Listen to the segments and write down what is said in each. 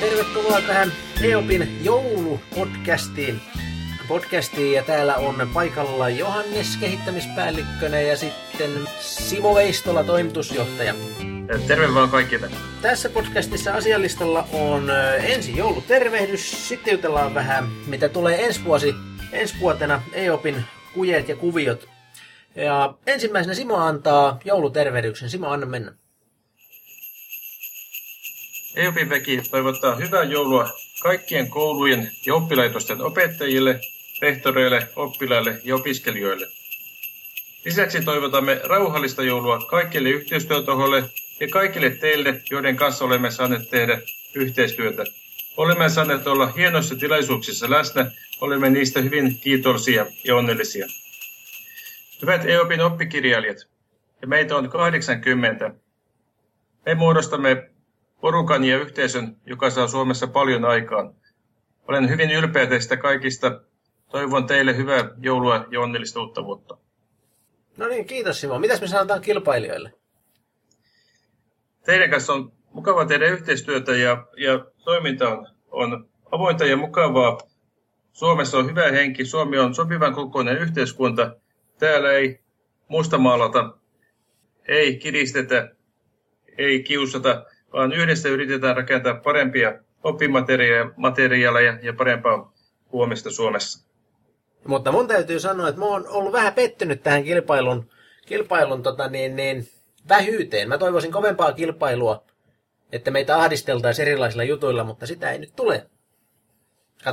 Tervetuloa tähän Eopin joulupodcastiin. Podcastiin ja täällä on paikalla Johannes kehittämispäällikkönä ja sitten Simo Veistola toimitusjohtaja. Terve vaan kaikille. Tässä podcastissa asialistalla on ö, ensin joulutervehdys, sitten jutellaan vähän mitä tulee ensi vuosi, ensi vuotena EOPin kujeet ja kuviot. Ja ensimmäisenä Simo antaa joulutervehdyksen. Simo, anna mennä. EUPin väki toivottaa hyvää joulua kaikkien koulujen ja oppilaitosten opettajille, rehtoreille, oppilaille ja opiskelijoille. Lisäksi toivotamme rauhallista joulua kaikille yhteistyötahoille ja kaikille teille, joiden kanssa olemme saaneet tehdä yhteistyötä. Olemme saaneet olla hienoissa tilaisuuksissa läsnä, olemme niistä hyvin kiitollisia ja onnellisia. Hyvät EOPin oppikirjailijat, ja meitä on 80. Me muodostamme porukan ja yhteisön, joka saa Suomessa paljon aikaan. Olen hyvin ylpeä teistä kaikista. Toivon teille hyvää joulua ja onnellista uutta vuotta. No niin, kiitos Simo. Mitäs me sanotaan kilpailijoille? Teidän kanssa on mukava tehdä yhteistyötä ja, ja toiminta on, on avointa ja mukavaa. Suomessa on hyvä henki, Suomi on sopivan kokoinen yhteiskunta. Täällä ei mustamaalata, ei kiristetä, ei kiusata, vaan yhdessä yritetään rakentaa parempia oppimateriaaleja ja parempaa huomista Suomessa. Mutta mun täytyy sanoa, että mä oon ollut vähän pettynyt tähän kilpailun, kilpailun tota niin, niin, vähyyteen. Mä toivoisin kovempaa kilpailua, että meitä ahdisteltaisiin erilaisilla jutuilla, mutta sitä ei nyt tule.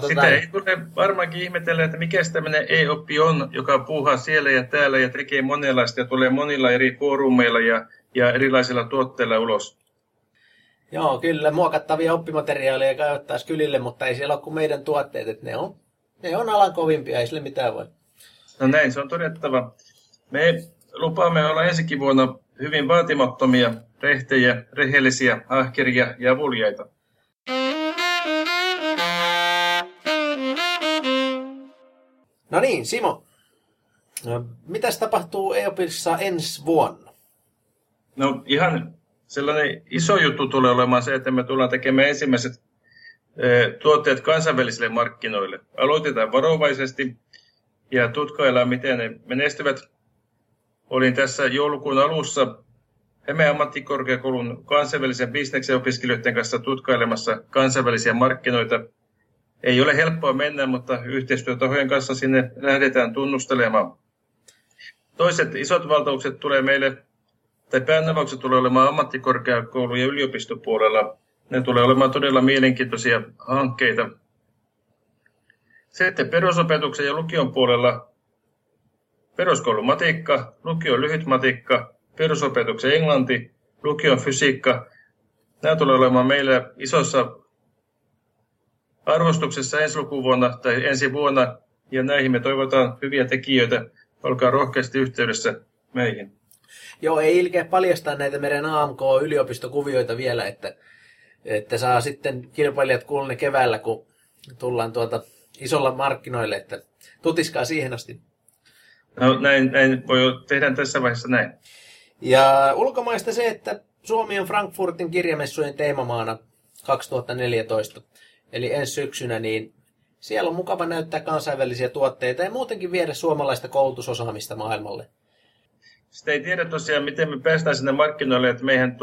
Sitä ei tule varmaankin ihmetellä, että mikä tämmöinen e-oppi on, joka puuhaa siellä ja täällä ja tekee monenlaista ja tulee monilla eri foorumeilla ja, ja erilaisilla tuotteilla ulos. Joo, kyllä, muokattavia oppimateriaaleja kaivattaisiin kylille, mutta ei siellä ole kuin meidän tuotteet, että ne on, ne on alan kovimpia, ei sille mitään voi. No näin, se on todettava. Me lupaamme olla ensikin vuonna hyvin vaatimattomia, rehtejä, rehellisiä, ahkeria ja avuliaita. No niin, Simo. No, mitäs tapahtuu EOPissa ensi vuonna? No ihan sellainen iso juttu tulee olemaan se, että me tullaan tekemään ensimmäiset tuotteet kansainvälisille markkinoille. Aloitetaan varovaisesti ja tutkaillaan, miten ne menestyvät. Olin tässä joulukuun alussa Hämeen ammattikorkeakoulun kansainvälisen bisneksen opiskelijoiden kanssa tutkailemassa kansainvälisiä markkinoita. Ei ole helppoa mennä, mutta yhteistyötahojen kanssa sinne lähdetään tunnustelemaan. Toiset isot valtaukset tulee meille tai päänavaukset tulee olemaan ammattikorkeakoulu- ja yliopistopuolella. Ne tulee olemaan todella mielenkiintoisia hankkeita. Sitten perusopetuksen ja lukion puolella peruskoulumatikka, lukion lyhytmatikka, perusopetuksen englanti, lukion fysiikka. Nämä tulee olemaan meillä isossa arvostuksessa ensi lukuvuonna tai ensi vuonna, ja näihin me toivotaan hyviä tekijöitä. Olkaa rohkeasti yhteydessä meihin. Joo, ei ilkeä paljastaa näitä meidän AMK-yliopistokuvioita vielä, että, että saa sitten kilpailijat kuulla ne keväällä, kun tullaan tuota isolla markkinoille, että tutiskaa siihen asti. No näin, näin voi tehdä tässä vaiheessa näin. Ja ulkomaista se, että Suomi on Frankfurtin kirjamessujen teemamaana 2014, eli ensi syksynä, niin siellä on mukava näyttää kansainvälisiä tuotteita ja muutenkin viedä suomalaista koulutusosaamista maailmalle. Sitten ei tiedä tosiaan, miten me päästään sinne markkinoille, että meidän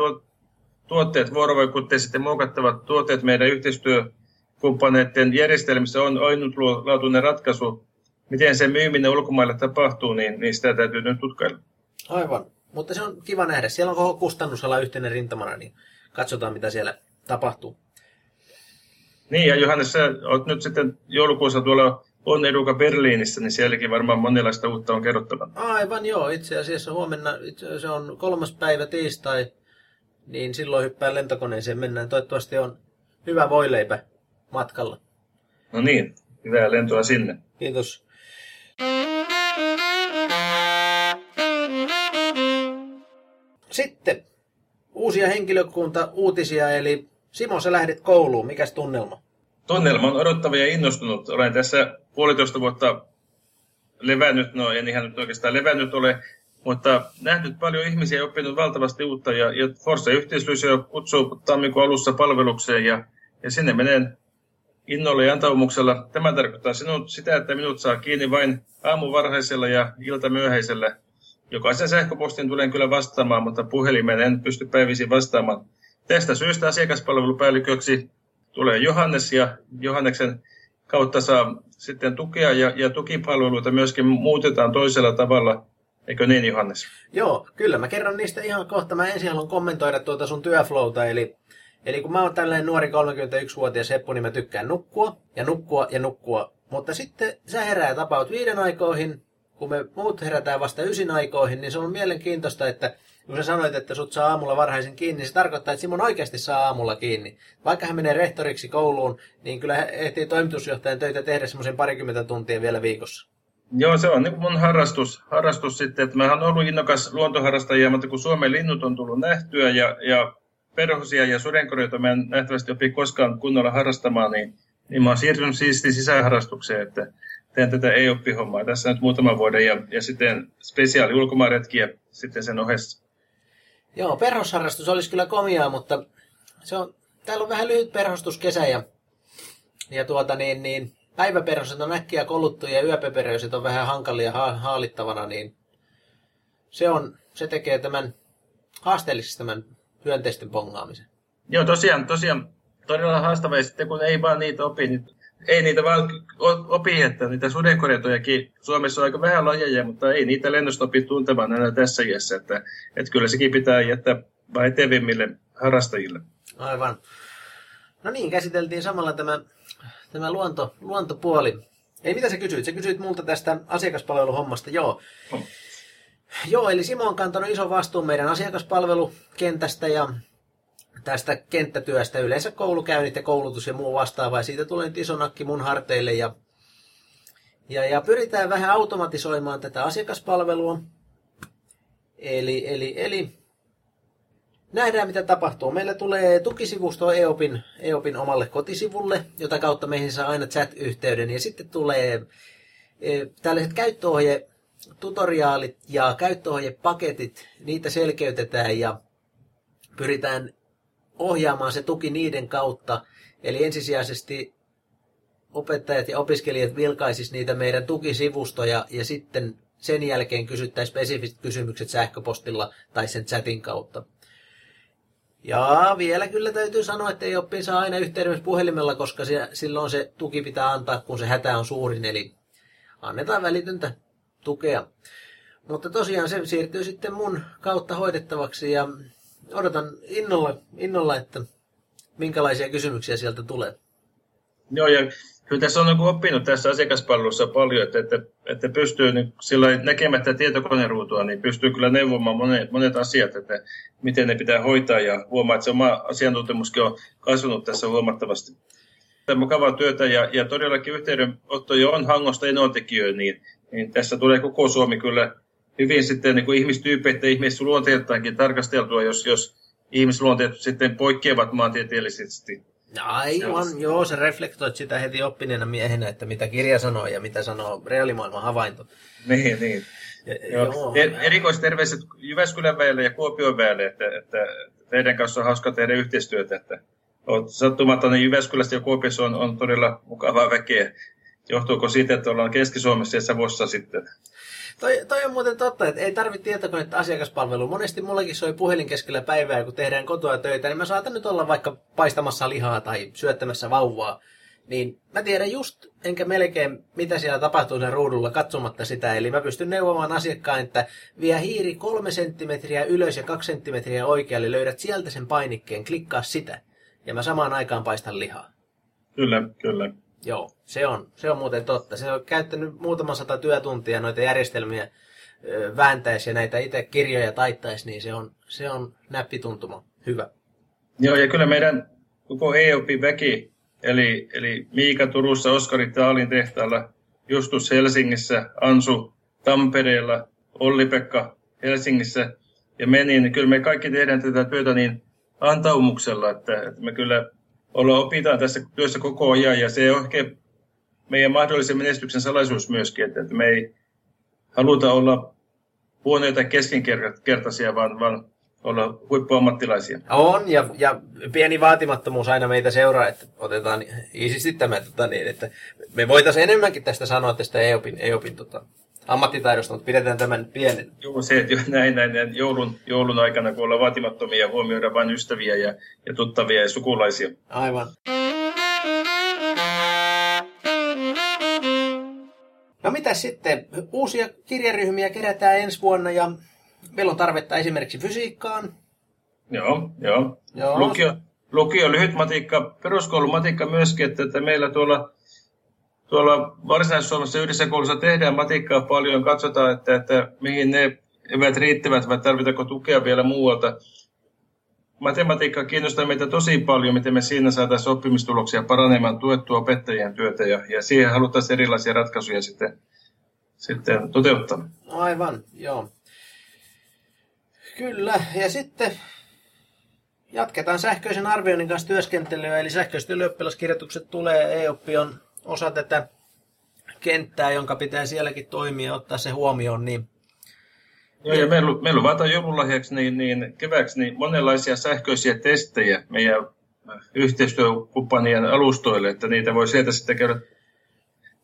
tuotteet, vuorovaikutteiset ja muokattavat tuotteet meidän yhteistyökumppaneiden järjestelmissä on ainutlaatuinen ratkaisu. Miten se myyminen ulkomaille tapahtuu, niin, niin sitä täytyy nyt tutkailla. Aivan. Mutta se on kiva nähdä. Siellä on koko kustannusala yhteinen rintamana, niin katsotaan mitä siellä tapahtuu. Niin, ja Johannes, sä olet nyt sitten joulukuussa tuolla on eduka Berliinissä, niin sielläkin varmaan monenlaista uutta on kerrottava. Aivan joo, itse asiassa huomenna, itse se on kolmas päivä tiistai, niin silloin hyppää lentokoneeseen mennään. Toivottavasti on hyvä voileipä matkalla. No niin, hyvää lentoa sinne. Kiitos. Sitten uusia henkilökunta uutisia, eli Simo, sä lähdet kouluun. Mikäs tunnelma? Tunnelma on odottava ja innostunut. Olen tässä puolitoista vuotta levännyt, no en ihan nyt oikeastaan levännyt ole, mutta nähnyt paljon ihmisiä ja oppinut valtavasti uutta. Ja, ja Forza yhteislysio kutsuu tammikuun alussa palvelukseen ja, ja sinne menen innolla ja antaumuksella. Tämä tarkoittaa sinut, sitä, että minut saa kiinni vain aamuvarhaisella ja iltamyöhäisellä. Jokaisen sähköpostin tulen kyllä vastaamaan, mutta puhelimeen en pysty päivisin vastaamaan. Tästä syystä asiakaspalvelupäälliköksi tulee Johannes ja Johanneksen kautta saa sitten tukea ja, ja tukipalveluita myöskin muutetaan toisella tavalla. Eikö niin, Johannes? Joo, kyllä. Mä kerron niistä ihan kohta. Mä ensin haluan kommentoida tuota sun työflowta, eli Eli kun mä oon tällainen nuori 31-vuotias heppu, niin mä tykkään nukkua ja nukkua ja nukkua. Mutta sitten sä herää tapaut viiden aikoihin, kun me muut herätään vasta ysin aikoihin, niin se on mielenkiintoista, että kun sä sanoit, että sut saa aamulla varhaisen kiinni, niin se tarkoittaa, että Simon oikeasti saa aamulla kiinni. Vaikka hän menee rehtoriksi kouluun, niin kyllä hän ehtii toimitusjohtajan töitä tehdä semmoisen parikymmentä tuntia vielä viikossa. Joo, se on niin mun harrastus, harrastus sitten, että mä oon ollut innokas luontoharrastaja, mutta kun Suomen linnut on tullut nähtyä ja, ja perhosia ja sudenkorjuita mä en nähtävästi opi koskaan kunnolla harrastamaan, niin, niin mä oon siirtynyt siisti sisäharrastukseen, että teen tätä e-oppihommaa tässä nyt muutaman vuoden ja, ja sitten spesiaali ulkomaanretkiä sitten sen ohessa. Joo, perhosharrastus olisi kyllä komiaa, mutta se on, täällä on vähän lyhyt perhostuskesä ja, ja tuota niin, niin päiväperhoset on äkkiä koluttu ja yöpeperöiset on vähän hankalia ha- haalittavana, niin se, on, se tekee tämän haasteelliseksi tämän hyönteisten pongaamisen. Joo, tosiaan, tosiaan todella haastava, ja sitten kun ei vaan niitä opi, niin ei niitä vaan opi, että niitä sudenkorjatojakin Suomessa on aika vähän lajeja, mutta ei niitä lennosta opi tuntemaan enää tässä iässä, että, että kyllä sekin pitää jättää vain etevimmille harrastajille. Aivan. No niin, käsiteltiin samalla tämä, tämä luonto, luontopuoli. Ei, mitä sä kysyit? Sä kysyit multa tästä asiakaspalveluhommasta, joo. Oh. Joo, eli Simo on kantanut ison vastuun meidän asiakaspalvelukentästä ja tästä kenttätyöstä. Yleensä koulukäynnit ja koulutus ja muu vastaava. Ja siitä tulee nyt iso nakki mun harteille ja, ja, ja pyritään vähän automatisoimaan tätä asiakaspalvelua. Eli, eli, eli nähdään mitä tapahtuu. Meillä tulee tukisivusto EOPin, EOPin omalle kotisivulle, jota kautta meihin saa aina chat-yhteyden. Ja sitten tulee e, tällaiset käyttöohje tutoriaalit ja käyttöohjepaketit, niitä selkeytetään ja pyritään ohjaamaan se tuki niiden kautta. Eli ensisijaisesti opettajat ja opiskelijat vilkaisis niitä meidän tukisivustoja ja sitten sen jälkeen kysyttäisiin spesifiset kysymykset sähköpostilla tai sen chatin kautta. Ja vielä kyllä täytyy sanoa, että ei oppi saa aina yhteydessä puhelimella, koska se, silloin se tuki pitää antaa, kun se hätä on suurin. Eli annetaan välitöntä tukea. Mutta tosiaan se siirtyy sitten mun kautta hoidettavaksi ja odotan innolla, innolla että minkälaisia kysymyksiä sieltä tulee. Joo, ja kyllä tässä on niin oppinut tässä asiakaspalvelussa paljon, että, että, että pystyy niin sillä näkemättä tietokoneruutua, niin pystyy kyllä neuvomaan monet, monet asiat, että miten ne pitää hoitaa ja huomaa, että se oma asiantuntemuskin on kasvanut tässä huomattavasti. Tämä mukavaa työtä ja, ja todellakin yhteydenotto jo on hangosta enotekijöihin, niin niin tässä tulee koko Suomi kyllä hyvin sitten niin ihmistyypeitä ja ihmisluonteeltaankin tarkasteltua, jos, jos ihmisluonteet sitten poikkeavat maantieteellisesti. Aivan, joo, se reflektoit sitä heti oppineena miehenä, että mitä kirja sanoo ja mitä sanoo reaalimaailman havainto. Niin, niin. Ja, joo. joo. Er, erikoisterveiset Jyväskylän väelle ja Kuopion väelle, että, että teidän kanssa on hauska tehdä yhteistyötä, että sattumatta niin Jyväskylästä ja Kuopiossa on, on todella mukavaa väkeä Johtuuko siitä, että ollaan Keski-Suomessa ja Savossa sitten? Toi, toi on muuten totta, että ei tarvitse tietokonetta asiakaspalveluun. Monesti mullakin soi puhelin keskellä päivää, kun tehdään kotoa töitä, niin mä saatan nyt olla vaikka paistamassa lihaa tai syöttämässä vauvaa. Niin mä tiedän just, enkä melkein, mitä siellä tapahtuu sen ruudulla katsomatta sitä. Eli mä pystyn neuvomaan asiakkaan, että vie hiiri kolme senttimetriä ylös ja kaksi senttimetriä oikealle, löydät sieltä sen painikkeen, klikkaa sitä. Ja mä samaan aikaan paistan lihaa. Kyllä, kyllä. Joo, se on, se on muuten totta. Se on käyttänyt muutaman sata työtuntia noita järjestelmiä vääntäisi ja näitä itse kirjoja taittaisi, niin se on, se on näppituntuma. Hyvä. Joo, ja kyllä meidän koko EOP-väki, eli, eli Miika Turussa, Oskari Taalin tehtaalla, Justus Helsingissä, Ansu Tampereella, Olli-Pekka Helsingissä ja meni, niin kyllä me kaikki tehdään tätä työtä niin antaumuksella, että, että me kyllä olla opitaan tässä työssä koko ajan ja se on ehkä meidän mahdollisen menestyksen salaisuus myöskin, että, me ei haluta olla huonoita keskinkertaisia, vaan, vaan olla huippuammattilaisia. On, ja, ja pieni vaatimattomuus aina meitä seuraa, että otetaan iisisti tämä, tota, niin, että me voitaisiin enemmänkin tästä sanoa tästä EOPin, EOPin tota, ammattitaidosta, mutta pidetään tämän pienen. Joo, se, että näin, näin, näin joulun, joulun aikana, kun ollaan vaatimattomia huomioida vain ystäviä ja, ja tuttavia ja sukulaisia. Aivan. No mitä sitten? Uusia kirjaryhmiä kerätään ensi vuonna ja meillä on tarvetta esimerkiksi fysiikkaan. Joo, joo. joo. Lukio, lukio lyhyt matikka, peruskoulumatikka myöskin, että, että meillä tuolla, tuolla Varsinais-Suomessa yhdessä koulussa tehdään matikkaa paljon, katsotaan, että, että mihin ne eivät riittävät vai tarvitaanko tukea vielä muualta. Matematiikka kiinnostaa meitä tosi paljon, miten me siinä saataisiin oppimistuloksia paranemaan tuettua opettajien työtä ja, ja siihen haluttaisiin erilaisia ratkaisuja sitten, sitten toteuttaa. Aivan, joo. Kyllä, ja sitten jatketaan sähköisen arvioinnin kanssa työskentelyä, eli sähköiset ylioppilaskirjoitukset tulee, e on osa tätä kenttää, jonka pitää sielläkin toimia ja ottaa se huomioon, niin Joo, ja meillä, meillä on joululahjaksi niin, niin keväksi niin monenlaisia sähköisiä testejä meidän yhteistyökumppanien alustoille, että niitä voi sieltä sitten käydä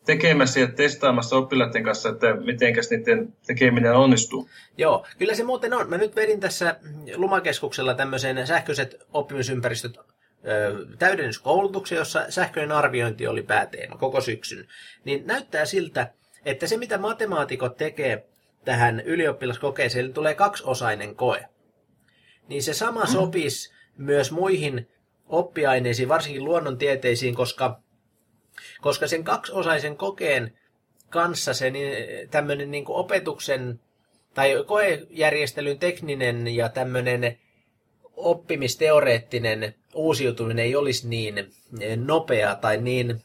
tekemässä ja testaamassa oppilaiden kanssa, että miten niiden tekeminen onnistuu. Joo, kyllä se muuten on. Mä nyt vedin tässä Lumakeskuksella tämmöisen sähköiset oppimisympäristöt täydennyskoulutuksen, jossa sähköinen arviointi oli pääteema koko syksyn. Niin näyttää siltä, että se mitä matemaatikot tekee tähän ylioppilaskokeeseen, tulee kaksiosainen koe. Niin se sama mm. sopisi myös muihin oppiaineisiin, varsinkin luonnontieteisiin, koska koska sen kaksiosaisen kokeen kanssa se niin, tämmöinen niin opetuksen tai koejärjestelyn tekninen ja tämmöinen oppimisteoreettinen uusiutuminen ei olisi niin nopea tai niin,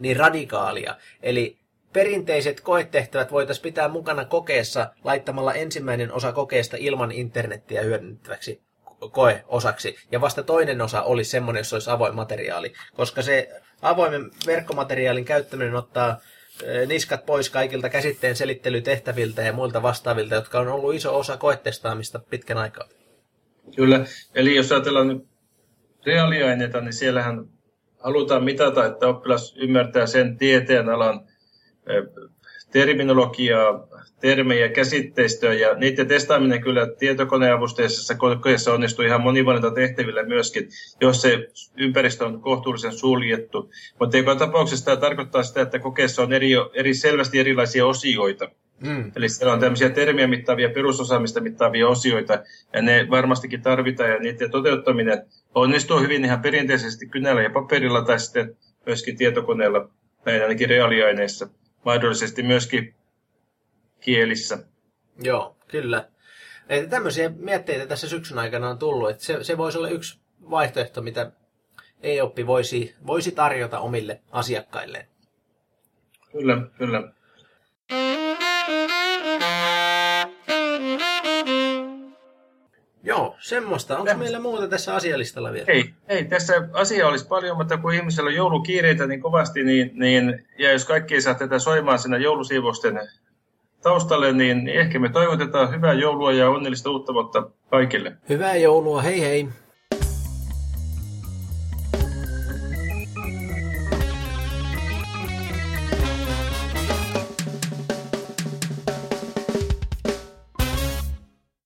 niin radikaalia. Eli perinteiset koetehtävät voitaisiin pitää mukana kokeessa laittamalla ensimmäinen osa kokeesta ilman internettiä hyödynnettäväksi koeosaksi. Ja vasta toinen osa olisi semmoinen, jos olisi avoin materiaali. Koska se avoimen verkkomateriaalin käyttäminen ottaa niskat pois kaikilta käsitteen selittelytehtäviltä ja muilta vastaavilta, jotka on ollut iso osa koetestaamista pitkän aikaa. Kyllä, eli jos ajatellaan reaaliaineita, niin siellähän halutaan mitata, että oppilas ymmärtää sen tieteen alan terminologiaa, termejä, käsitteistöä ja niiden testaaminen kyllä tietokoneavusteisessa kokeessa onnistuu ihan monivuodelta tehtävillä myöskin, jos se ympäristö on kohtuullisen suljettu. Mutta joka tapauksessa tämä tarkoittaa sitä, että kokeessa on eri, eri selvästi erilaisia osioita. Mm. Eli siellä on tämmöisiä termiä mittaavia, perusosaamista mittaavia osioita, ja ne varmastikin tarvitaan, ja niiden toteuttaminen onnistuu hyvin ihan perinteisesti kynällä ja paperilla, tai sitten myöskin tietokoneella, näin ainakin reaaliaineissa, mahdollisesti myöskin kielissä. Joo, kyllä. Että tämmöisiä mietteitä tässä syksyn aikana on tullut, että se, se voisi olla yksi vaihtoehto, mitä e-oppi voisi, voisi tarjota omille asiakkailleen. Kyllä, kyllä. Joo, semmoista. Onko meillä muuta tässä asialistalla vielä? Ei, ei, tässä asia olisi paljon, mutta kun ihmisellä on joulukiireitä niin kovasti, niin, niin, ja jos kaikki ei saa tätä soimaan siinä joulusiivosten taustalle, niin ehkä me toivotetaan hyvää joulua ja onnellista uutta vuotta kaikille. Hyvää joulua, hei hei!